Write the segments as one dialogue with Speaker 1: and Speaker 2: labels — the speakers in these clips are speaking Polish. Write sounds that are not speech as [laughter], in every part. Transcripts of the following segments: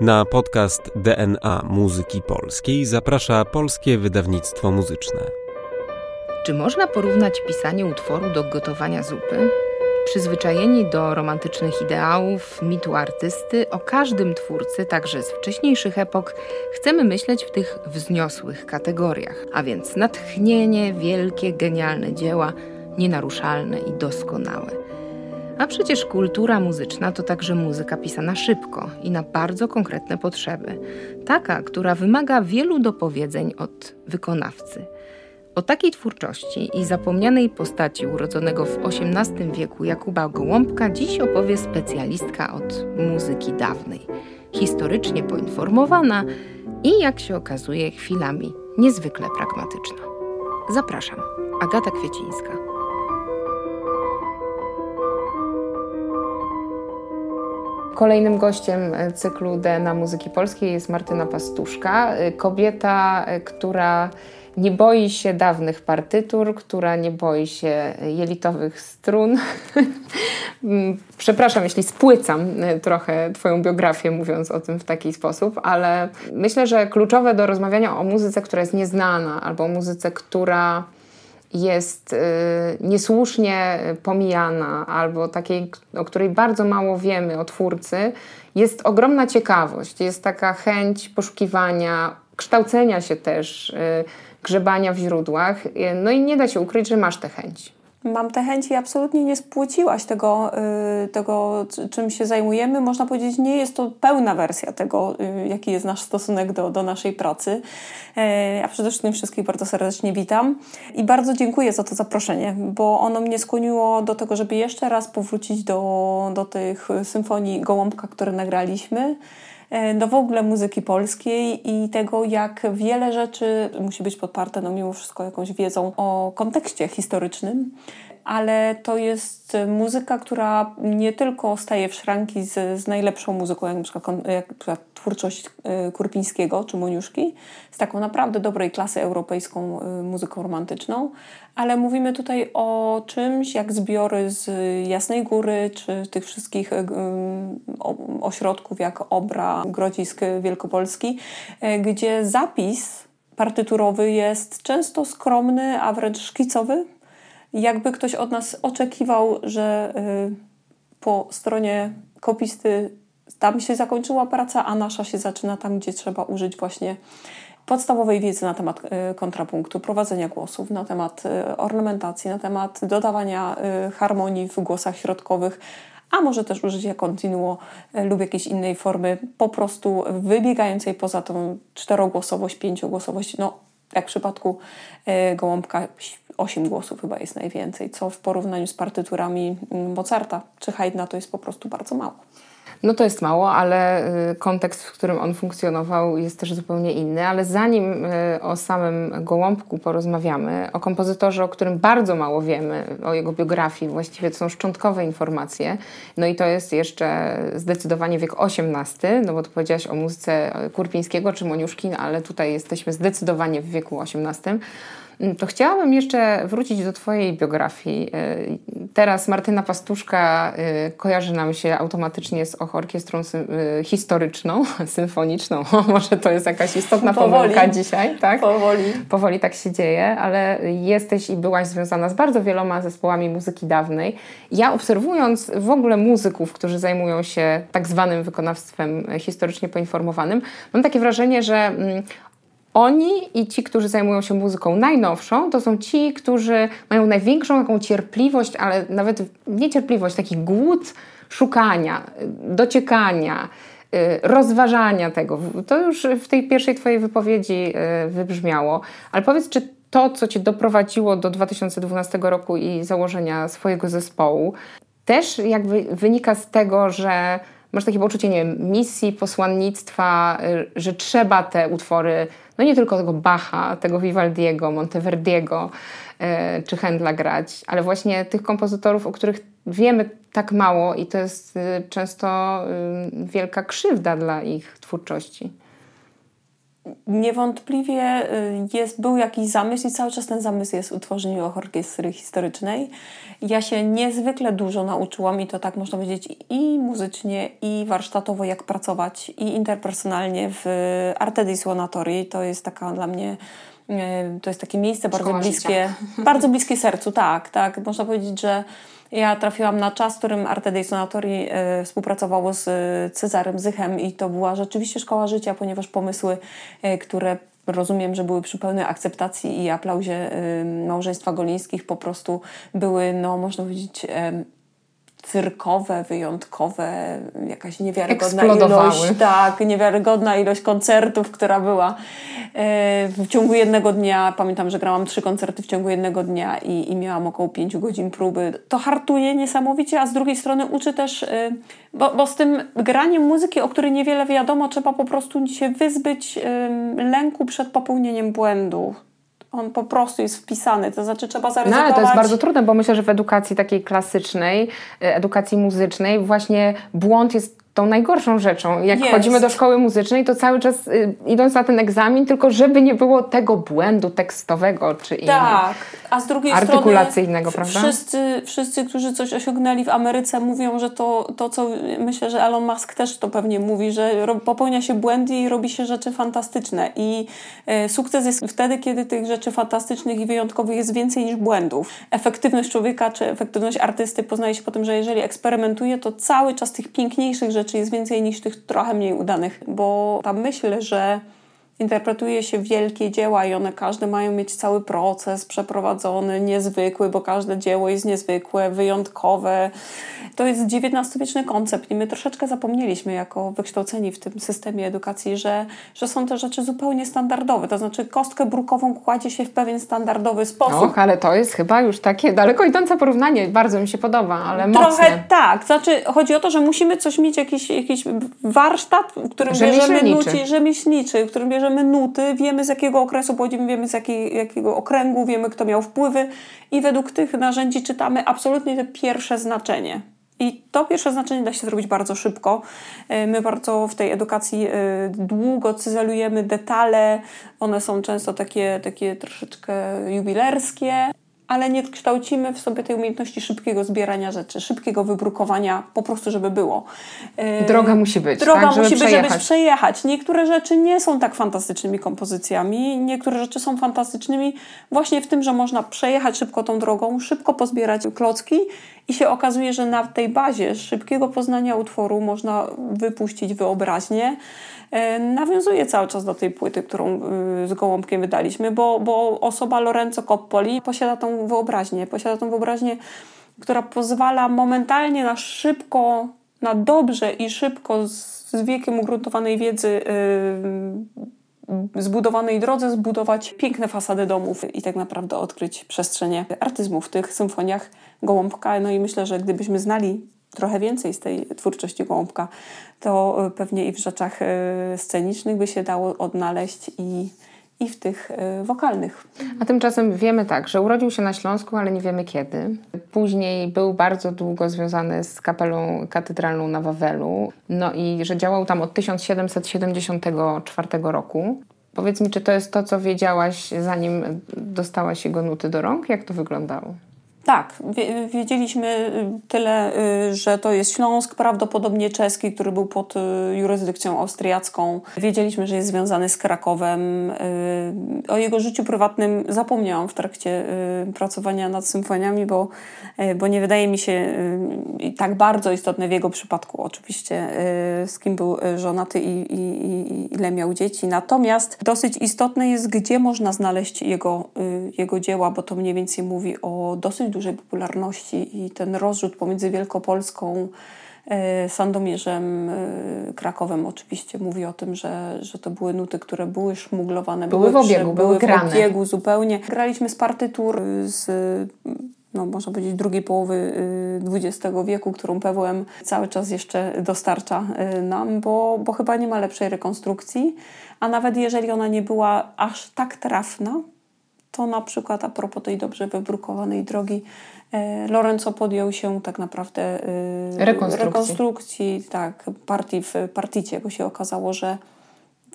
Speaker 1: Na podcast DNA Muzyki Polskiej zaprasza Polskie Wydawnictwo Muzyczne.
Speaker 2: Czy można porównać pisanie utworu do gotowania zupy? Przyzwyczajeni do romantycznych ideałów, mitu artysty, o każdym twórcy, także z wcześniejszych epok, chcemy myśleć w tych wzniosłych kategoriach, a więc natchnienie, wielkie, genialne dzieła, nienaruszalne i doskonałe. A przecież kultura muzyczna to także muzyka pisana szybko i na bardzo konkretne potrzeby. Taka, która wymaga wielu dopowiedzeń od wykonawcy. O takiej twórczości i zapomnianej postaci urodzonego w XVIII wieku Jakuba Gołąbka dziś opowie specjalistka od muzyki dawnej, historycznie poinformowana i, jak się okazuje, chwilami niezwykle pragmatyczna. Zapraszam, Agata Kwiecińska. Kolejnym gościem e, cyklu DNA Muzyki Polskiej jest Martyna Pastuszka, e, kobieta, e, która nie boi się dawnych partytur, która nie boi się jelitowych strun. [laughs] Mm, przepraszam, jeśli spłycam trochę Twoją biografię, mówiąc o tym w taki sposób, ale myślę, że kluczowe do rozmawiania o muzyce, która jest nieznana, albo o muzyce, która jest y, niesłusznie pomijana, albo takiej, o której bardzo mało wiemy o twórcy, jest ogromna ciekawość, jest taka chęć poszukiwania, kształcenia się też, y, grzebania w źródłach. No i nie da się ukryć, że masz tę chęć.
Speaker 3: Mam te chęci, absolutnie nie spłyciłaś tego, y, tego, czym się zajmujemy. Można powiedzieć, nie jest to pełna wersja tego, y, jaki jest nasz stosunek do, do naszej pracy. E, ja przede wszystkim wszystkich bardzo serdecznie witam i bardzo dziękuję za to zaproszenie, bo ono mnie skłoniło do tego, żeby jeszcze raz powrócić do, do tych symfonii Gołąbka, które nagraliśmy. E, do w ogóle muzyki polskiej i tego, jak wiele rzeczy musi być podparte, no mimo wszystko, jakąś wiedzą o kontekście historycznym ale to jest muzyka, która nie tylko staje w szranki z, z najlepszą muzyką, jak na przykład, jak na przykład twórczość y, Kurpińskiego czy Moniuszki, z taką naprawdę dobrej klasy europejską y, muzyką romantyczną, ale mówimy tutaj o czymś jak zbiory z Jasnej Góry, czy tych wszystkich ośrodków jak Obra, Grodzisk Wielkopolski, gdzie zapis partyturowy jest często skromny, a wręcz szkicowy, jakby ktoś od nas oczekiwał, że y, po stronie kopisty tam się zakończyła praca, a nasza się zaczyna tam, gdzie trzeba użyć właśnie podstawowej wiedzy na temat y, kontrapunktu, prowadzenia głosów, na temat y, ornamentacji, na temat dodawania harmonii w głosach środkowych, a może też użycia continuo lub jakiejś innej formy, po prostu wybiegającej poza tą czterogłosowość, pięciogłosowość, no jak w przypadku gołąbka 8 głosów chyba jest najwięcej, co w porównaniu z partyturami mm, Mozarta czy Haydna to jest po prostu bardzo mało.
Speaker 2: No to jest mało, ale y, kontekst, w którym on funkcjonował jest też zupełnie inny. Ale zanim y, o samym Gołąbku porozmawiamy, o kompozytorze, o którym bardzo mało wiemy, o jego biografii, właściwie to są szczątkowe informacje, no i to jest jeszcze zdecydowanie wiek XVIII, no bo tu powiedziałaś o muzyce Kurpińskiego czy Moniuszki, ale tutaj jesteśmy zdecydowanie w wieku XVIII. Mm, to chciałabym jeszcze wrócić do Twojej biografii. Y, teraz Martyna Pastuszka y, kojarzy nam się automatycznie z orkiestrą y, historyczną, [laughs] symfoniczną. [laughs] Może to jest jakaś istotna Powoli. pomyłka dzisiaj, tak?
Speaker 3: Powoli.
Speaker 2: Powoli tak się dzieje, ale jesteś i byłaś związana z bardzo wieloma zespołami muzyki dawnej. Ja obserwując w ogóle muzyków, którzy zajmują się tak zwanym wykonawstwem historycznie poinformowanym, mam takie wrażenie, że mm, oni i ci, którzy zajmują się muzyką najnowszą, to są ci, którzy mają największą taką cierpliwość, ale nawet niecierpliwość, taki głód szukania, dociekania, y, rozważania tego. To już w tej pierwszej Twojej wypowiedzi y, wybrzmiało. Ale powiedz, czy to, co Cię doprowadziło do 2012 roku i założenia swojego zespołu, też jakby wynika z tego, że masz takie poczucie, nie wiem, misji, posłannictwa, y, że trzeba te utwory no nie tylko tego Bacha, tego Vivaldiego, Monteverdiego e, czy Händla grać, ale właśnie tych kompozytorów, o których wiemy tak mało i to jest e, często e, wielka krzywda dla ich twórczości.
Speaker 3: Niewątpliwie y, jest, był jakiś zamysł i cały czas ten zamysł jest utworzenie orkiestry historycznej. Ja się niezwykle dużo nauczyłam i to tak można powiedzieć i muzycznie, i warsztatowo, jak pracować, i interpersonalnie w Arte di Suonatori. To jest taka dla mnie y, to jest takie miejsce bardzo
Speaker 2: Szkoła
Speaker 3: bliskie,
Speaker 2: życia.
Speaker 3: bardzo bliskie sercu, tak, tak. Można powiedzieć, że ja trafiłam na czas, w którym Arte dei Sonatori e, współpracowało z e, Cezarem Zychem i to była rzeczywiście szkoła życia, ponieważ pomysły, e, które rozumiem, że były przy pełnej akceptacji i aplauzie małżeństwa Golińskich po prostu były, no można powiedzieć... Cyrkowe, wyjątkowe, jakaś niewiarygodna ilość, tak, niewiarygodna ilość koncertów, która była e, w ciągu jednego dnia. Pamiętam, że grałam trzy koncerty w ciągu jednego dnia i, i miałam około pięciu godzin próby. To hartuje niesamowicie, a z drugiej strony uczy też, e, bo, bo z tym graniem muzyki, o której niewiele wiadomo, trzeba po prostu się wyzbyć lęku przed popełnieniem błędu. On po prostu jest wpisany, to znaczy trzeba
Speaker 2: No
Speaker 3: zaryzykować.
Speaker 2: ale to jest bardzo trudne, bo myślę, że w edukacji takiej klasycznej, e, edukacji muzycznej właśnie błąd jest tą najgorszą rzeczą. Jak
Speaker 3: Jest.
Speaker 2: chodzimy do szkoły muzycznej, to cały czas y, idąc na ten egzamin, tylko żeby nie było tego błędu tekstowego czy innego.
Speaker 3: Tak, a z drugiej
Speaker 2: Artykulacyjnego,
Speaker 3: strony
Speaker 2: prawda?
Speaker 3: Wszyscy, wszyscy, którzy coś osiągnęli w Ameryce mówią, że to, to, co myślę, że Elon Musk też to pewnie mówi, że popełnia się błędy i robi się rzeczy fantastyczne. I e, sukces jest wtedy, kiedy tych rzeczy fantastycznych i wyjątkowych jest więcej niż błędów. Efektywność człowieka czy efektywność artysty poznaje się po tym, że jeżeli eksperymentuje, to cały czas tych piękniejszych rzeczy jest więcej niż tych trochę mniej udanych, bo ta myśl, że interpretuje się wielkie dzieła i one każde mają mieć cały proces przeprowadzony, niezwykły, bo każde dzieło jest niezwykłe, wyjątkowe. To jest XIX-wieczny koncept i my troszeczkę zapomnieliśmy jako wykształceni w tym systemie edukacji, że, że są te rzeczy zupełnie standardowe. To znaczy kostkę brukową kładzie się w pewien standardowy sposób.
Speaker 2: Och, ale to jest chyba już takie daleko idące porównanie. Bardzo mi się podoba, ale
Speaker 3: Trochę
Speaker 2: mocne.
Speaker 3: tak. Znaczy, chodzi o to, że musimy coś mieć, jakiś, jakiś warsztat, w którym bierzemy nuty, rzemieślniczy, w którym bierzemy nuty, wiemy z jakiego okresu pochodzimy, wiemy z jakiej, jakiego okręgu, wiemy kto miał wpływy i według tych narzędzi czytamy absolutnie to pierwsze znaczenie. I to pierwsze znaczenie da się zrobić bardzo szybko. E, My bardzo w tej edukacji e, długo cyzelujemy detale. One są często takie, takie troszeczkę jubilerskie, ale nie kształcimy w sobie tej umiejętności szybkiego zbierania rzeczy, szybkiego wybrukowania, po prostu, żeby było. E,
Speaker 2: Droga musi być,
Speaker 3: Droga
Speaker 2: tak, żeby
Speaker 3: musi być, żeby
Speaker 2: przejechać.
Speaker 3: przejechać. Niektóre rzeczy nie są tak fantastycznymi kompozycjami, niektóre rzeczy są fantastycznymi właśnie w tym, że można przejechać szybko tą drogą, szybko pozbierać klocki i się okazuje, że na tej bazie szybkiego poznania utworu można wypuścić wyobraźnię. E, Nawiązuje cały czas do tej płyty, którą y, z Gołąbkiem wydaliśmy, bo, bo osoba Lorenzo Coppoli posiada tą wyobraźnię, posiada tą wyobraźnię, która pozwala momentalnie na szybko, na dobrze i szybko z, wiekiem ugruntowanej wiedzy yy, zbudowanej drodze zbudować piękne fasady domów i tak naprawdę odkryć przestrzenie artyzmu w tych symfoniach Gołąbka. No i myślę, że gdybyśmy znali trochę więcej z tej twórczości Gołąbka, to y, pewnie i w rzeczach y, scenicznych by się dało odnaleźć i, i w tych y, wokalnych.
Speaker 2: A tymczasem wiemy tak, że urodził się na Śląsku, ale nie wiemy kiedy. Później był bardzo długo związany z kapelą katedralną na Wawelu, no i że działał tam od 1774 roku. Powiedz mi, czy to jest to, co wiedziałaś, zanim dostałaś jego nuty do rąk? Jak to wyglądało?
Speaker 3: Tak, wie- wiedzieliśmy y, tyle, y, że to jest Śląsk, prawdopodobnie czeski, który był pod y, jurysdykcją austriacką. Wiedzieliśmy, że jest związany z Krakowem. O jego życiu prywatnym zapomniałam w trakcie pracowania nad symfoniami, bo, bo nie wydaje mi się tak bardzo istotne w jego przypadku oczywiście, z kim był żonaty i, i, i ile miał dzieci. Natomiast dosyć istotne jest, gdzie można znaleźć jego, jego dzieła, bo to mniej więcej mówi o dosyć dużej popularności i ten rozrzut pomiędzy Wielkopolską, y, Sandomierzem, y, Krakowem oczywiście mówi o tym, że, że to były nuty, które były szmuglowane,
Speaker 2: Były w obiegu, były grane.
Speaker 3: w obiegu zupełnie. Graliśmy z partytur y, z no, można powiedzieć, drugiej połowy y, XX wieku, którą PWM cały czas jeszcze dostarcza y, nam, bo, bo chyba nie ma lepszej rekonstrukcji, a nawet jeżeli ona nie była aż tak trafna, to na przykład a propos tej dobrze wybrukowanej drogi, e, Lorenzo podjął się tak naprawdę e,
Speaker 2: Rekonstrukcji.
Speaker 3: rekonstrukcji tak, partii w particie, bo się okazało, że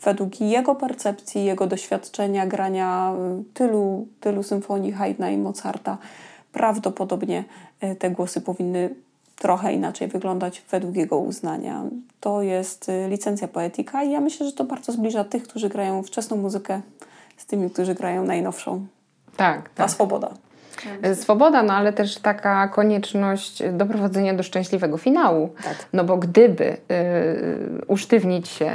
Speaker 3: według jego percepcji, jego doświadczenia grania y, tylu, tylu symfonii Haydna i Mozarta, prawdopodobnie te głosy powinny trochę inaczej wyglądać według jego uznania. To jest licencja poetyka i ja myślę, że to bardzo zbliża tych, którzy grają wczesną muzykę z tymi, którzy grają najnowszą.
Speaker 2: Tak, tak.
Speaker 3: Ta swoboda.
Speaker 2: E, swoboda, no ale też taka konieczność doprowadzenia do szczęśliwego finału.
Speaker 3: Tak.
Speaker 2: No bo gdyby y, usztywnić się,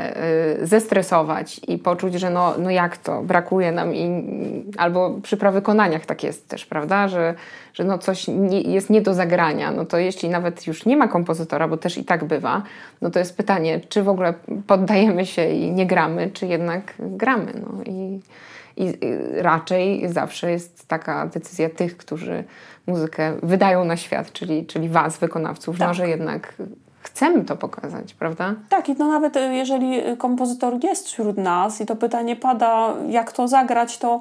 Speaker 2: y, zestresować i poczuć, że no, no jak to, brakuje nam i albo przy prawykonaniach tak jest też, prawda, że, że no coś nie, jest nie do zagrania, no to jeśli nawet już nie ma kompozytora, bo też i tak bywa, no to jest pytanie, czy w ogóle poddajemy się i nie gramy, czy jednak gramy. No i i raczej zawsze jest taka decyzja tych, którzy muzykę wydają na świat, czyli, czyli Was, wykonawców, tak. no, że jednak chcemy to pokazać, prawda?
Speaker 3: Tak, i no nawet e, jeżeli kompozytor jest wśród nas i to pytanie pada, jak to zagrać, to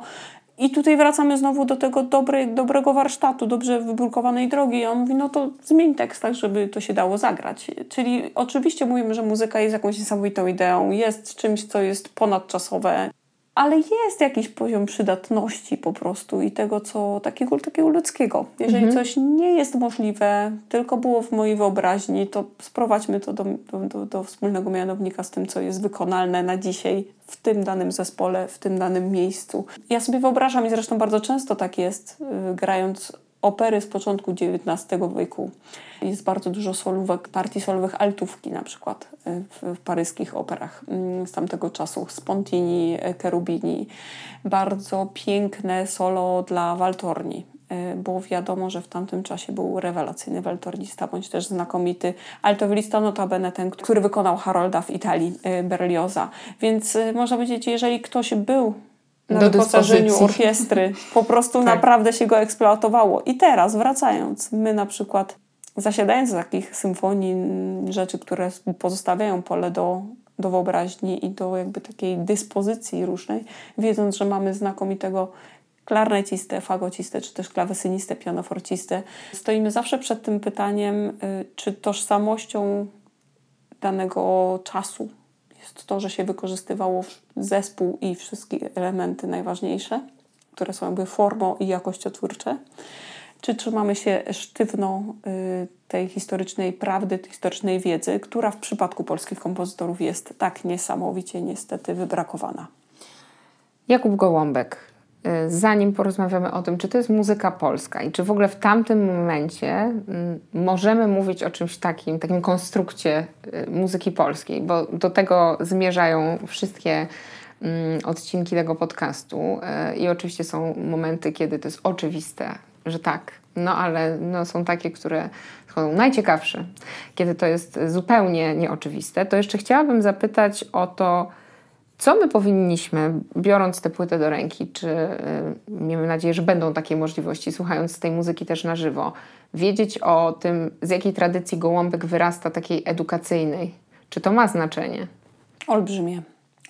Speaker 3: i tutaj wracamy znowu do tego dobrej, dobrego warsztatu, dobrze wybrukowanej drogi. I on mówi, no to zmień tekst tak, żeby to się dało zagrać. Czyli oczywiście mówimy, że muzyka jest jakąś niesamowitą ideą, jest czymś, co jest ponadczasowe ale jest jakiś poziom przydatności po prostu i tego, co takiego, takiego ludzkiego. Jeżeli mhm. coś nie jest możliwe, tylko było w mojej wyobraźni, to sprowadźmy to do, do, do wspólnego mianownika z tym, co jest wykonalne na dzisiaj w tym danym zespole, w tym danym miejscu. Ja sobie wyobrażam i zresztą bardzo często tak jest, yy, grając opery z początku XIX wieku. Jest bardzo dużo solówek, partii solowych altówki na przykład y, w, w paryskich operach mm, z tamtego czasu. Spontini, y, Cherubini. Bardzo piękne solo dla waltorni y, bo wiadomo, że w tamtym czasie był rewelacyjny waltornista, bądź też znakomity altowilista notabene ten, który wykonał Harolda w Italii, Berlioza. Więc można powiedzieć, jeżeli ktoś był na do wyposażeniu orkiestry. Po prostu [laughs] tak. naprawdę się go eksploatowało. I teraz, wracając, my na przykład zasiadając z takich symfonii, rzeczy, które pozostawiają pole do, do wyobraźni i do jakby takiej dyspozycji różnej, wiedząc, że mamy znakomitego klarnecistę, fagocistę, czy też klawesynistę, pianoforcistę, stoimy zawsze przed tym pytaniem, y, czy tożsamością danego czasu jest to, że się wykorzystywało zespół i wszystkie elementy najważniejsze, które są jakby formą i jakościotwórcze, czy trzymamy się sztywno y, tej historycznej prawdy, tej historycznej wiedzy, która w przypadku polskich kompozytorów jest tak niesamowicie niestety wybrakowana.
Speaker 2: Jakub Gołąbek, zanim porozmawiamy o tym, czy to jest muzyka polska i czy w ogóle w tamtym momencie mm, możemy mówić o czymś takim, takim konstrukcie y, muzyki polskiej, bo do tego zmierzają wszystkie mm, odcinki tego podcastu y, i oczywiście są momenty, kiedy to jest oczywiste, że tak, no ale no, są takie, które są najciekawsze, kiedy to jest zupełnie nieoczywiste, to jeszcze chciałabym zapytać o to, co my powinniśmy, biorąc tę płytę do ręki, czy yy, miejmy nadzieję, że będą takie możliwości, słuchając tej muzyki też na żywo, wiedzieć o tym, z jakiej tradycji gołąbek wyrasta, takiej edukacyjnej? Czy to ma znaczenie?
Speaker 3: Olbrzymie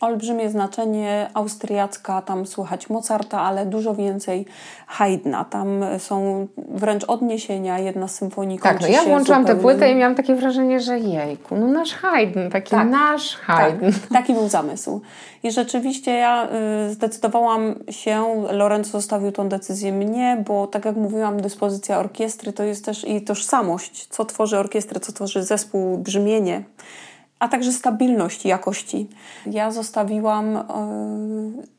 Speaker 3: olbrzymie znaczenie austriacka, tam słychać Mozarta, ale dużo więcej Haydna. Tam są wręcz odniesienia, jedna z symfonii
Speaker 2: Tak, no ja włączyłam tę płytę i miałam takie wrażenie, że jejku, no nasz Haydn, taki tak, nasz Haydn.
Speaker 3: Tak, taki był zamysł. I rzeczywiście ja y, zdecydowałam się, Lorenzo zostawił tą decyzję mnie, bo tak jak mówiłam, dyspozycja orkiestry to jest też i tożsamość, co tworzy orkiestrę, co tworzy zespół, brzmienie a także stabilność jakości. Ja zostawiłam y,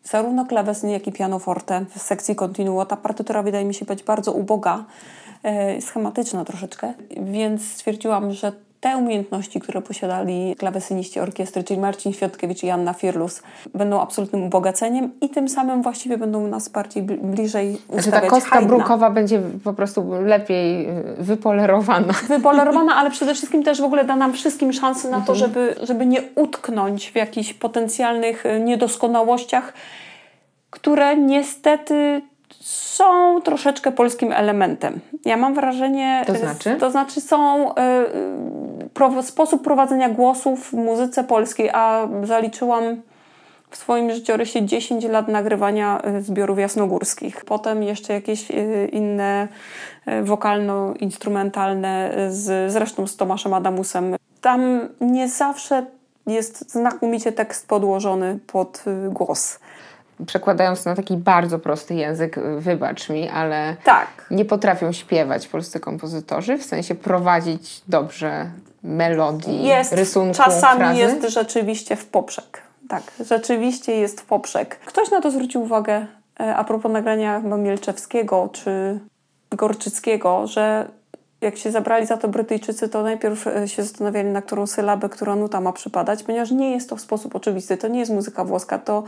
Speaker 3: zarówno klawesyn, jak i pianoforte w sekcji continuo. Ta partytura wydaje mi się być bardzo uboga, y, schematyczna troszeczkę, więc stwierdziłam, że te umiejętności, które posiadali klawesyniści orkiestry, czyli Marcin Świątkiewicz i Anna Firlus, będą absolutnym ubogaceniem i tym samym właściwie będą nas bardziej bliżej ustawiać
Speaker 2: Że ta kostka Haydna. brukowa będzie po prostu lepiej y, wypolerowana. [laughs]
Speaker 3: Wypolerowana, ale przede wszystkim też w ogóle da nam wszystkim szansę na to, mhm. żeby, żeby nie utknąć w jakichś potencjalnych y, niedoskonałościach, które niestety są troszeczkę polskim elementem. Ja mam wrażenie.
Speaker 2: To znaczy?
Speaker 3: To znaczy są. Y, pro, sposób prowadzenia głosów w muzyce polskiej, a zaliczyłam w swoim życiorysie 10 lat nagrywania y, zbiorów jasnogórskich. Potem jeszcze jakieś inne wokalno-instrumentalne, z, zresztą z Tomaszem Adamusem. Tam nie zawsze jest znakomicie tekst podłożony pod głos.
Speaker 2: Przekładając na taki bardzo prosty język, y, wybacz mi, ale
Speaker 3: Tak.
Speaker 2: nie potrafią śpiewać polscy kompozytorzy, w sensie prowadzić dobrze melodii,
Speaker 3: Jest,
Speaker 2: rysunku,
Speaker 3: czasami
Speaker 2: frazy.
Speaker 3: jest rzeczywiście w poprzek. Tak, rzeczywiście jest w poprzek. Ktoś na to zwrócił uwagę e, a propos nagrania Mielczewskiego czy Gorczyckiego, że jak się zabrali za to Brytyjczycy, to najpierw e, się zastanawiali, na którą sylabę, która nuta ma przypadać, ponieważ nie jest to w sposób oczywisty. To nie jest muzyka włoska. To,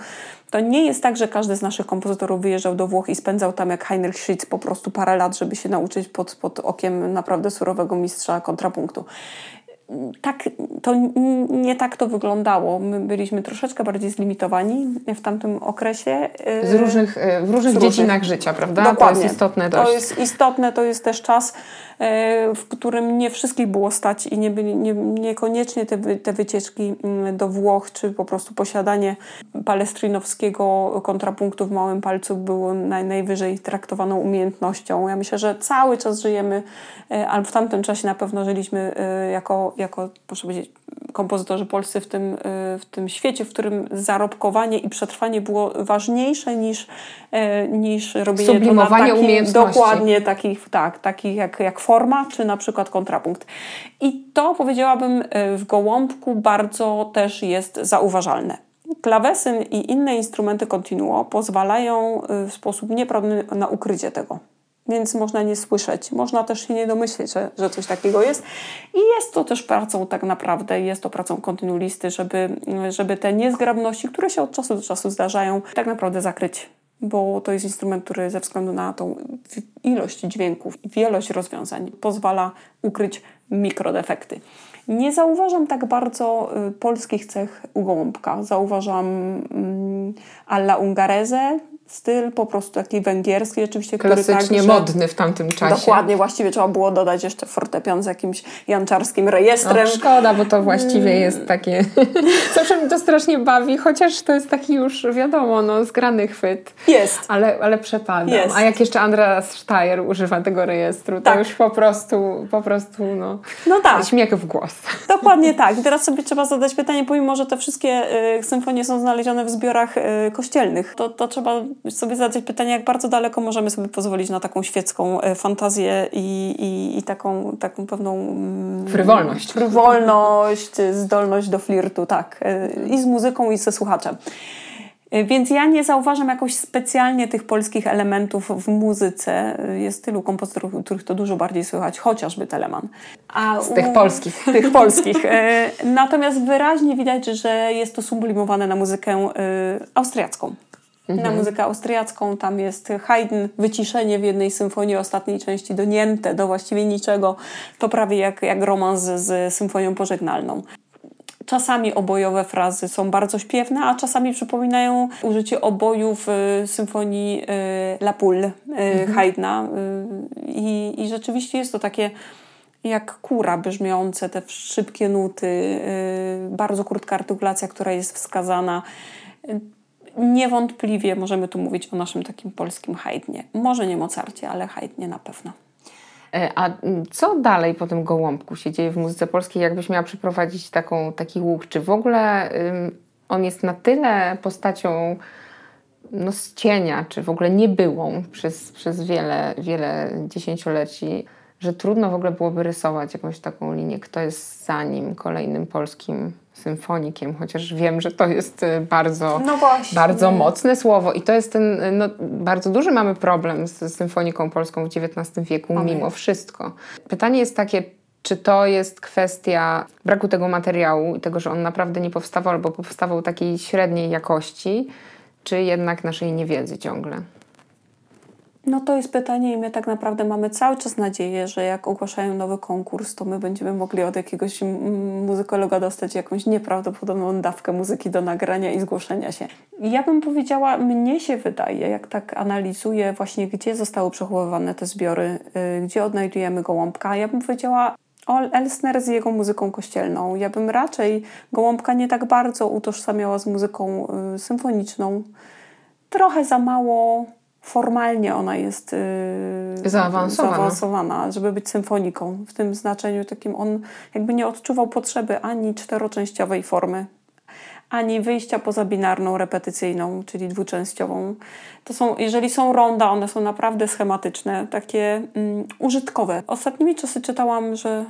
Speaker 3: to nie jest tak, że każdy z naszych kompozytorów wyjeżdżał do Włoch i spędzał tam jak Heinrich Schütz po prostu parę lat, żeby się nauczyć pod, pod okiem naprawdę surowego mistrza kontrapunktu tak, to nie tak to wyglądało. My byliśmy troszeczkę bardziej zlimitowani w tamtym okresie.
Speaker 2: Z różnych, y, w różnych
Speaker 3: Z różnych.
Speaker 2: dziedzinach życia, prawda?
Speaker 3: Dokładnie.
Speaker 2: To jest istotne dość.
Speaker 3: To jest istotne, to jest też czas, e, w którym nie wszystkich było stać i nie byli, nie, niekoniecznie te, te wycieczki mm, do Włoch, czy po prostu posiadanie palestrinowskiego kontrapunktu w małym palcu było naj, najwyżej traktowaną umiejętnością. Ja myślę, że cały czas żyjemy, albo w tamtym czasie na pewno żyliśmy e, jako, jako proszę powiedzieć, kompozytorzy polscy w tym, e, w tym świecie, w którym zarobkowanie i przetrwanie było ważniejsze niż, e, niż robienie to na dokładnie takich, tak, takich jak, jak forma, czy na przykład kontrapunkt. I to powiedziałabym e, w Gołąbku bardzo też jest zauważalne. Klawesyn i inne instrumenty continuo pozwalają w sposób nieprawny na ukrycie tego. Więc można nie słyszeć, można też się nie domyśleć, że, że coś takiego jest. I jest to też pracą tak naprawdę, jest to pracą kontynuisty, żeby, żeby te niezgrabności, które się od czasu do czasu zdarzają, tak naprawdę zakryć. Bo to jest instrument, który ze względu na tą ilość dźwięków i wielość rozwiązań pozwala ukryć mikrodefekty. Nie zauważam tak bardzo y, polskich cech u gołąbka. Zauważam mm, alla ungarese, styl po prostu taki węgierski, oczywiście, który
Speaker 2: Klasycznie
Speaker 3: także,
Speaker 2: modny w tamtym czasie.
Speaker 3: Dokładnie, właściwie trzeba było dodać jeszcze fortepian z jakimś janczarskim rejestrem.
Speaker 2: No, szkoda, bo to właściwie jest takie... [laughs] Zawsze mnie to strasznie bawi, chociaż to jest taki już, wiadomo, no, zgrany chwyt.
Speaker 3: Jest.
Speaker 2: Ale, ale przepadam.
Speaker 3: Jest.
Speaker 2: A jak jeszcze Andreas Steyer używa tego rejestru, to
Speaker 3: Tak.
Speaker 2: już po prostu, po prostu, no,
Speaker 3: No tak.
Speaker 2: śmiech w głos. [laughs]
Speaker 3: Dokładnie tak. I teraz sobie trzeba zadać pytanie, pomimo, że te wszystkie y, symfonie są znalezione w zbiorach y, kościelnych, to, to trzeba sobie zadać pytanie, jak bardzo daleko możemy sobie pozwolić na taką świecką y, fantazję i, i, i taką, taką pewną... mm,
Speaker 2: Frywolność.
Speaker 3: Frywolność, zdolność do flirtu, tak. Y, I z muzyką, i ze słuchaczem. Y, Więc ja nie zauważam jakoś specjalnie tych polskich elementów w muzyce. Jest tylu kompozytorów, których to dużo bardziej słychać, chociażby Telemann. A
Speaker 2: Z tych
Speaker 3: u-
Speaker 2: polskich. [laughs]
Speaker 3: tych polskich. E, Natomiast wyraźnie widać, że jest to sublimowane na muzykę e, Na muzykę austriacką tam jest Haydn, wyciszenie w jednej symfonii ostatniej części donięte do właściwie niczego. To prawie jak, jak romans z, symfonią pożegnalną. Czasami obojowe frazy są bardzo śpiewne, a czasami przypominają użycie oboju w y, symfonii y, La Poule y, Haydna. Y, i, I rzeczywiście jest to takie jak kura brzmiące, te szybkie nuty, bardzo krótka artykulacja, która jest wskazana. Niewątpliwie możemy tu mówić o naszym takim polskim Haydnie. Może nie Mozarcie, ale Haydnie na pewno.
Speaker 2: E, A mm, co dalej po tym gołąbku się dzieje w muzyce polskiej? Jakbyś miała przeprowadzić taką, taki łuk? Czy w ogóle ym, on jest na tyle postacią no, z cienia, czy w ogóle niebyłą przez, przez wiele, wiele dziesięcioleci, że trudno w ogóle byłoby rysować jakąś taką linię, kto jest za nim, kolejnym polskim symfonikiem, chociaż wiem, że to jest y, bardzo,
Speaker 3: No
Speaker 2: bardzo mocne słowo i to jest ten, y, no, bardzo duży mamy problem z symfoniką polską w XIX wieku, mimo wszystko. Pytanie jest takie, czy to jest kwestia braku tego materiału i tego, że on naprawdę nie powstawał albo powstawał takiej średniej jakości, czy jednak naszej niewiedzy ciągle?
Speaker 3: No to jest pytanie i my tak naprawdę mamy cały czas nadzieję, że jak ogłaszają nowy konkurs, to my będziemy mogli od jakiegoś muzykologa dostać jakąś nieprawdopodobną dawkę muzyki do nagrania i zgłoszenia się. Ja bym powiedziała, mnie się wydaje, jak tak analizuję właśnie, gdzie zostały przechowywane te zbiory, y, gdzie odnajdujemy Gołąbka, ja bym powiedziała Ol Elsner z jego muzyką kościelną. Ja bym raczej Gołąbka nie tak bardzo utożsamiała z muzyką y, symfoniczną. Trochę za mało formalnie ona jest yy,
Speaker 2: Zaawansowana.
Speaker 3: zaawansowana, żeby być symfoniką. W tym znaczeniu takim on jakby nie odczuwał potrzeby ani czteroczęściowej formy ani wyjścia poza binarną, repetycyjną, czyli dwuczęściową. To są, jeżeli są ronda, one są naprawdę schematyczne, takie mm, użytkowe. Ostatnimi czasy czytałam, że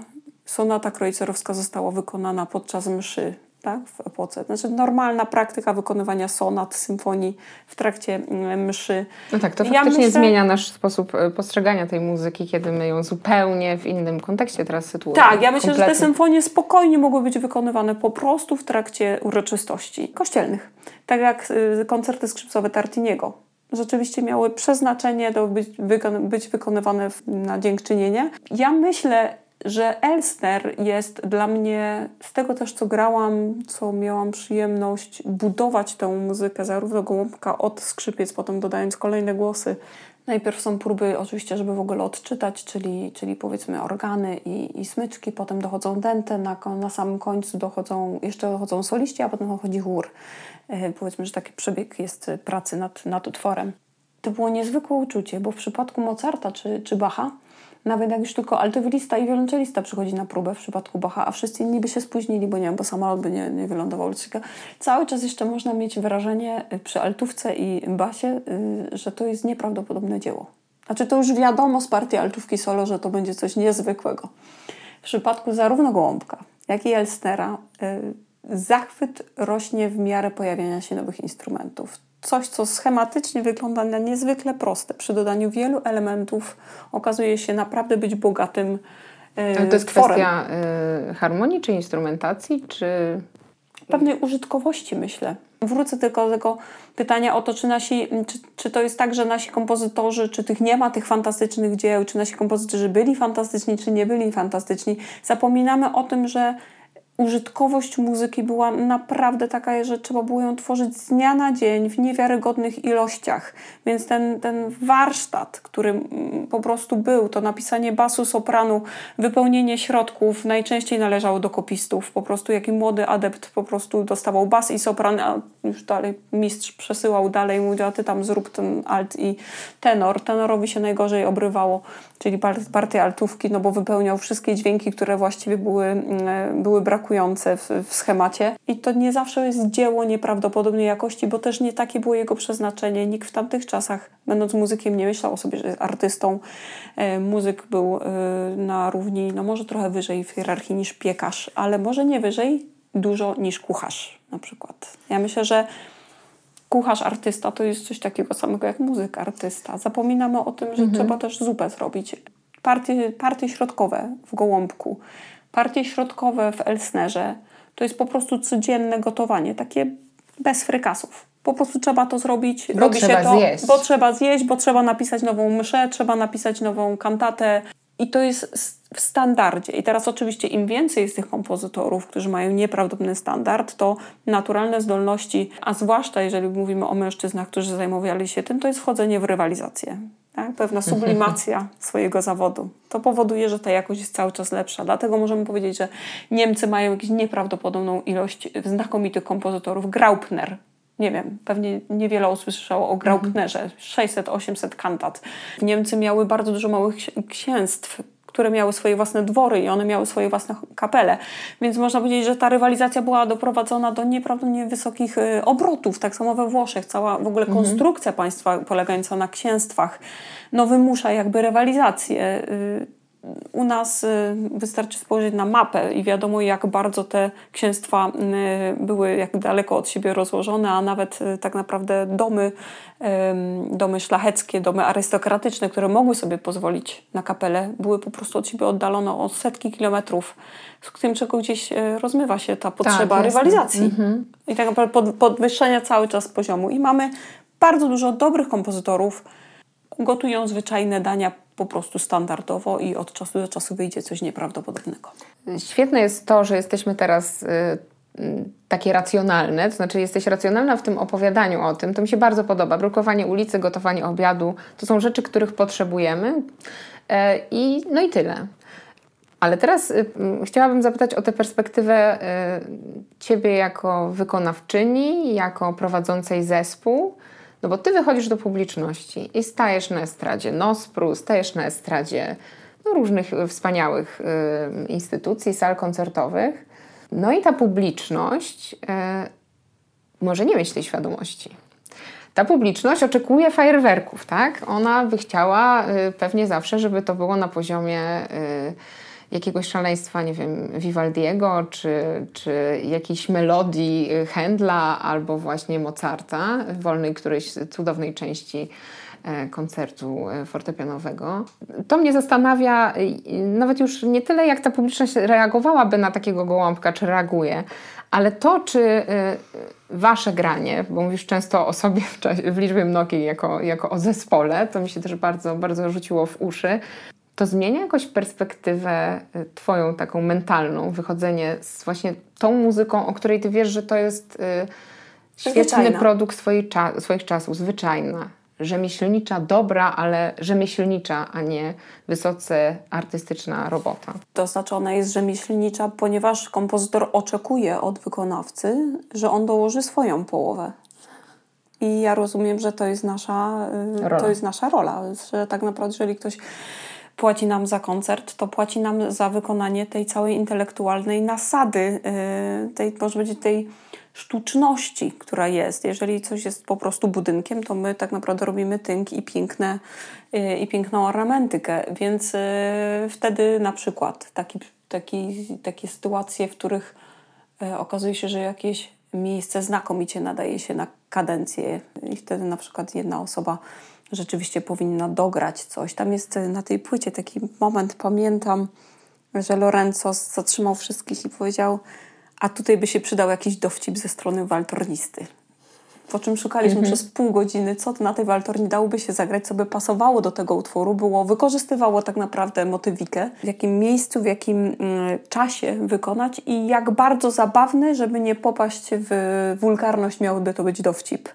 Speaker 3: sonata krojcerowska została wykonana podczas mszy tak, w epoce. Znaczy normalna praktyka wykonywania sonat, symfonii w trakcie mm, mszy.
Speaker 2: No tak, to faktycznie myślę... zmienia nasz sposób e, postrzegania tej muzyki, kiedy my ją zupełnie w innym kontekście teraz sytuujemy.
Speaker 3: Tak, ja myślę, kompletnie. że te symfonie spokojnie mogły być wykonywane po prostu w trakcie uroczystości kościelnych. Tak jak y, koncerty skrzypcowe Tartiniego rzeczywiście miały przeznaczenie do być, być wykonywane na dziękczynienie. Ja myślę, że Elster jest dla mnie, z tego też co grałam, co miałam przyjemność budować tę muzykę, zarówno gołąbka od skrzypiec, potem dodając kolejne głosy. Najpierw są próby oczywiście, żeby w ogóle odczytać, czyli, czyli powiedzmy organy i, i smyczki, potem dochodzą dęte, na, na samym końcu dochodzą, jeszcze dochodzą soliści, a potem dochodzi chór. E, powiedzmy, że taki przebieg jest pracy nad, nad utworem. To było niezwykłe uczucie, bo w przypadku Mozarta czy, czy Bacha nawet jak już tylko altowilista i wiolonczelista przychodzi na próbę w przypadku Bacha, a wszyscy inni by się spóźnili, bo nie wiem, bo samolot by nie, nie wylądował. Cały czas jeszcze można mieć wrażenie y, przy altówce i basie, y, że to jest nieprawdopodobne dzieło. Znaczy to już wiadomo z partii altówki solo, że to będzie coś niezwykłego. W przypadku zarówno Gołąbka, jak i Elstera y, zachwyt rośnie w miarę pojawiania się nowych instrumentów coś, co schematycznie wygląda na niezwykle proste, przy dodaniu wielu elementów okazuje się naprawdę być bogatym
Speaker 2: yy, To jest tworem. kwestia y, harmonii, czy instrumentacji, czy...
Speaker 3: Pewnej użytkowości, myślę. Wrócę tylko do tego pytania o to, czy, nasi, czy, czy to jest tak, że nasi kompozytorzy, czy tych nie ma tych fantastycznych dzieł, czy nasi kompozytorzy byli fantastyczni, czy nie byli fantastyczni. Zapominamy o tym, że użytkowość muzyki była naprawdę taka, że trzeba było ją tworzyć z dnia na dzień w niewiarygodnych ilościach. Więc ten, ten warsztat, który mm, po prostu był, to napisanie basu, sopranu, wypełnienie środków najczęściej należało do kopistów. Po prostu jaki młody adept po prostu dostawał bas i sopran, a już dalej mistrz przesyłał dalej, mówił, a ty tam zrób ten alt i tenor. Tenorowi się najgorzej obrywało, czyli partie altówki, no bo wypełniał wszystkie dźwięki, które właściwie były, mm, były brakujące brakujące w, w, schemacie. I to nie zawsze jest dzieło nieprawdopodobnej jakości, bo też nie takie było jego przeznaczenie. Nikt w tamtych czasach, będąc muzykiem, nie myślał o sobie, że jest artystą. E, muzyk był e, na równi, no może trochę wyżej w hierarchii niż piekarz, ale może nie wyżej dużo niż kucharz na przykład. Ja myślę, że kucharz artysta to jest coś takiego samego jak muzyk artysta. Zapominamy o tym, że mhm. trzeba też zupę zrobić. Partie, partie środkowe w gołąbku Partie środkowe w Elsnerze to jest po prostu codzienne gotowanie, takie bez frykasów. Po prostu trzeba to zrobić.
Speaker 2: Bo robi się to, zjeść.
Speaker 3: Bo trzeba zjeść, bo trzeba napisać nową mszę, trzeba napisać nową kantatę. I to jest w standardzie. I teraz oczywiście im więcej jest tych kompozytorów, którzy mają nieprawdopodobny standard, to naturalne zdolności, a zwłaszcza jeżeli mówimy o mężczyznach, którzy zajmowali się tym, to jest wchodzenie w rywalizację tak? pewna sublimacja swojego zawodu. To powoduje, że ta jakość jest cały czas lepsza. Dlatego możemy powiedzieć, że Niemcy mają jakąś nieprawdopodobną ilość znakomitych kompozytorów. Graupner, nie wiem, pewnie niewiele osób słyszało o Graupnerze, 600-800 kantat. Niemcy miały bardzo dużo małych księstw, które miały swoje własne dwory i one miały swoje własne kapele. Więc można powiedzieć, że ta rywalizacja była doprowadzona do nieprawdopodobnie wysokich y, obrotów. Tak samo we Włoszech. Cała w ogóle mhm. konstrukcja państwa polegająca na księstwach no, wymusza jakby rywalizację y, u nas y, wystarczy spojrzeć na mapę i wiadomo, jak bardzo te księstwa y, były jak daleko od siebie rozłożone, a nawet y, tak naprawdę domy, domy szlacheckie, domy arystokratyczne, które mogły sobie pozwolić na kapelę, były po prostu od siebie oddalone o setki kilometrów, z tym czego gdzieś rozmywa się ta potrzeba tak, rywalizacji. Mhm. I tak naprawdę podwyższenia cały czas poziomu. I mamy bardzo dużo dobrych kompozytorów, gotują zwyczajne dania po prostu standardowo i od czasu do czasu wyjdzie coś nieprawdopodobnego.
Speaker 2: Świetne jest to, że jesteśmy teraz y, y, takie racjonalne, to znaczy jesteś racjonalna w tym opowiadaniu o tym. To mi się bardzo podoba. Brukowanie ulicy, gotowanie obiadu to są rzeczy, których potrzebujemy. E, I, no i tyle. Ale teraz y, chciałabym zapytać o tę perspektywę Ciebie jako wykonawczyni, jako prowadzącej zespół. No bo ty wychodzisz do publiczności i stajesz na estradzie Nospru, stajesz na estradzie no, różnych wspaniałych y, instytucji, sal koncertowych. No i ta publiczność y, może nie mieć tej świadomości. Ta publiczność oczekuje fajerwerków, tak? Ona by chciała y, pewnie zawsze, żeby to było na poziomie y, jakiegoś szaleństwa, nie wiem, Vivaldiego, czy, czy jakiejś melodii Händla, albo właśnie Mozarta, wolnej którejś cudownej części e, koncertu e, fortepianowego. To mnie zastanawia nawet już nie tyle, jak ta publiczność reagowałaby na takiego gołąbka, czy reaguje, ale to, czy y, wasze granie, bo mówisz często o sobie w, czasie, w liczbie mnogiej jako, jako o zespole, to mi się też bardzo, bardzo rzuciło w uszy. To zmienia jakoś perspektywę y, twoją taką mentalną, wychodzenie z właśnie tą muzyką, o której ty wiesz, że to jest y, świetny Zwyczajna. produkt swojej, swoich czasów, zwyczajna rzemieślnicza dobra, ale rzemieślnicza, a nie wysoce artystyczna robota.
Speaker 3: To znaczy ona jest rzemieślnicza, ponieważ kompozytor oczekuje od wykonawcy, że on dołoży swoją połowę. I ja rozumiem, że to jest nasza y, rola. to jest nasza rola, że tak naprawdę jeżeli ktoś płaci nam za koncert, to płaci nam za wykonanie tej całej intelektualnej nasady, y, tej, może powiedzieć, tej sztuczności, która jest. Jeżeli coś jest po prostu budynkiem, to my tak naprawdę robimy tynk i piękne y, i piękną ornamentykę, więc y, wtedy na przykład taki, taki, takie sytuacje, w których okazuje się, że jakieś miejsce znakomicie nadaje się na kadencję i wtedy na przykład jedna osoba rzeczywiście powinna dograć coś. Tam jest na tej płycie taki moment, pamiętam, że Lorenzo zatrzymał wszystkich i powiedział a tutaj by się przydał jakiś dowcip ze strony waltornisty. Po czym szukaliśmy mhm. przez pół godziny, co to na tej waltorni dałoby się zagrać, co by pasowało do tego utworu, było, wykorzystywało tak naprawdę motywikę, w jakim miejscu, w jakim y, czasie wykonać i jak bardzo zabawny, żeby nie popaść w wulgarność, miałby to być dowcip.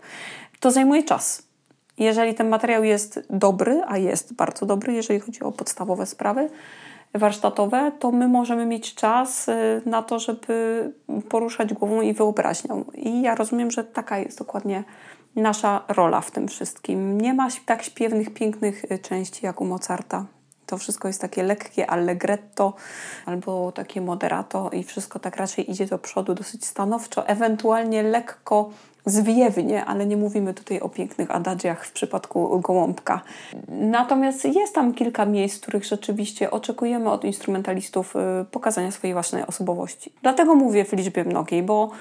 Speaker 3: To zajmuje czas. Jeżeli ten materiał jest dobry, a jest bardzo dobry, jeżeli chodzi o podstawowe sprawy, warsztatowe, to my możemy mieć czas y, na to, żeby poruszać głową i wyobraźnią. I ja rozumiem, że taka jest dokładnie nasza rola w tym wszystkim. Nie ma tak śpiewnych, pięknych y, części jak u Mozarta. To wszystko jest takie lekkie allegretto albo takie moderato i wszystko tak raczej idzie do przodu dosyć stanowczo, ewentualnie lekko zwiewnie, ale nie mówimy tutaj o pięknych adagiach w przypadku gołąbka. Natomiast jest tam kilka miejsc, w których rzeczywiście oczekujemy od instrumentalistów y, pokazania swojej własnej osobowości. Dlatego mówię w liczbie mnogiej, bo,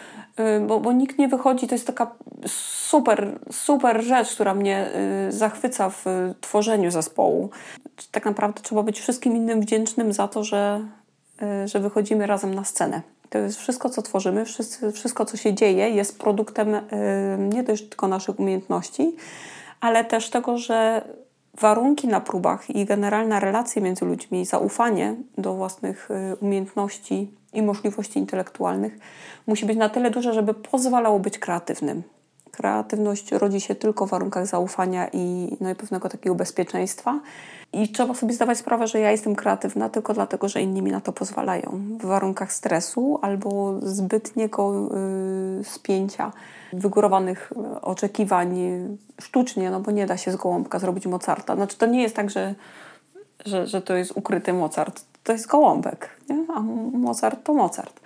Speaker 3: y, bo, bo nikt nie wychodzi, to jest taka super, super rzecz, która mnie y, zachwyca w tworzeniu zespołu. Tak naprawdę trzeba być wszystkim innym wdzięcznym za to, że, że wychodzimy razem na scenę. To jest wszystko, co tworzymy, wszystko, co się dzieje, jest produktem y, nie tylko naszych umiejętności, ale też tego, że warunki na próbach i generalna relacja między ludźmi, zaufanie do własnych y, umiejętności i możliwości intelektualnych musi być na tyle duże, żeby pozwalało być kreatywnym. Kreatywność rodzi się tylko w warunkach zaufania i, no i pewnego takiego bezpieczeństwa. I trzeba sobie zdawać sprawę, że ja jestem kreatywna tylko dlatego, że inni mi na to pozwalają. W warunkach stresu albo zbytniego yy, spięcia, wygórowanych y, oczekiwań sztucznie, no bo nie da się z gołąbka zrobić Mozarta. Znaczy to nie jest tak, że, że, że to jest ukryty Mozart. To jest gołąbek, nie? a Mozart to Mozart.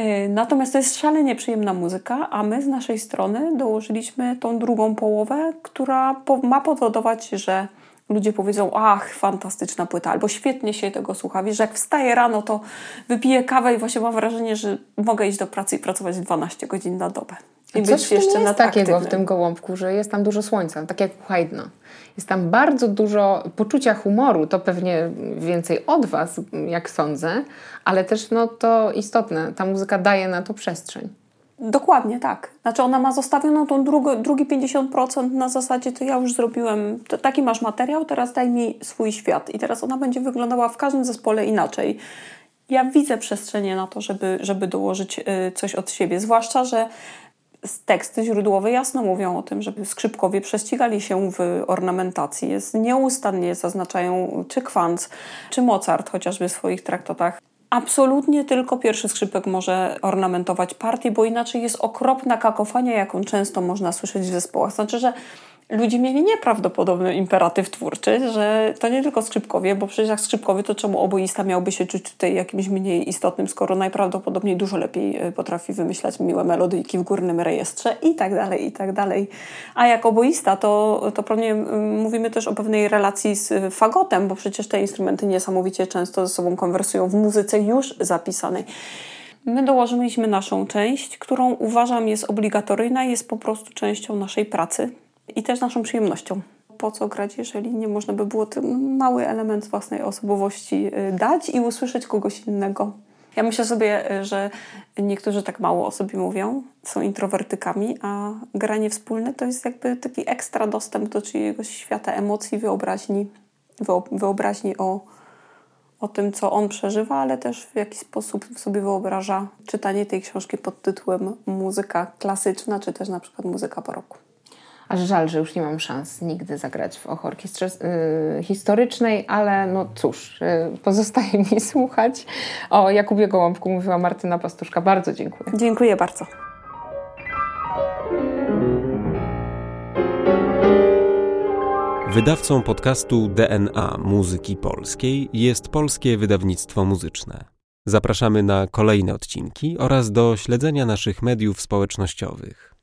Speaker 3: Y, natomiast to jest szalenie przyjemna muzyka, a my z naszej strony dołożyliśmy tą drugą połowę, która ma powodować, że ludzie powiedzą, ach, fantastyczna płyta, albo świetnie się tego słucha. Wiesz, że jak wstaję rano, to wypiję kawę i właśnie mam wrażenie, że mogę iść do pracy i pracować 12 godzin na dobę. I
Speaker 2: być Coś jeszcze jest takiego w tym gołąbku, że jest tam dużo słońca, tak jak u Haydna. Jest tam bardzo dużo poczucia humoru, to pewnie więcej od Was, jak sądzę, ale też no, to istotne, ta muzyka daje na to przestrzeń.
Speaker 3: Dokładnie tak. Znaczy ona ma zostawioną tą drugi, drugi 50% na zasadzie to ja już zrobiłem, to taki masz materiał, teraz daj mi swój świat. I teraz ona będzie wyglądała w każdym zespole inaczej. Ja widzę przestrzenie na to, żeby, żeby dołożyć y, coś od siebie. Zwłaszcza, że teksty źródłowe jasno mówią o tym, żeby skrzypkowie prześcigali się w ornamentacji. Jest nieustannie zaznaczają czy Kwanz, czy Mozart chociażby w swoich traktatach Absolutnie tylko pierwszy skrzypek może ornamentować partię, bo inaczej jest okropna kakofania, jaką często można słyszeć w zespołach. Znaczy, że ludzie mieli nieprawdopodobny imperatyw twórczy, że to nie tylko skrzypkowie, bo przecież jak skrzypkowie, to czemu oboista miałby się czuć tutaj jakimś mniej istotnym, skoro najprawdopodobniej dużo lepiej e, potrafi wymyślać miłe melodyjki w górnym rejestrze i tak dalej, i tak dalej. A jak oboista, to, to pewnie mówimy też o pewnej relacji z fagotem, bo przecież te instrumenty niesamowicie często ze sobą konwersują w muzyce już zapisanej. My dołożyliśmy naszą część, którą uważam jest obligatoryjna, jest po prostu częścią naszej pracy i też naszą przyjemnością. Po co grać, jeżeli nie można by było ten mały element własnej osobowości y, dać i usłyszeć kogoś innego? Ja myślę sobie, y, że niektórzy tak mało o sobie mówią, są introwertykami, a granie wspólne to jest jakby taki ekstra dostęp do czyjegoś świata emocji, wyobraźni, wyobraźni o, o tym, co on przeżywa, ale też w jaki sposób sobie wyobraża czytanie tej książki pod tytułem Muzyka klasyczna, czy też na przykład muzyka baroku.
Speaker 2: Aż żal, że już nie mam szans nigdy zagrać w orkiestrze yy, historycznej, ale no cóż, yy, pozostaje [laughs] mi słuchać. O Jakubie Gołąbku mówiła Martyna Pastuszka. Bardzo dziękuję.
Speaker 3: Dziękuję bardzo.
Speaker 1: Wydawcą podcastu DNA Muzyki Polskiej jest Polskie Wydawnictwo Muzyczne. Zapraszamy na kolejne odcinki oraz do śledzenia naszych mediów społecznościowych.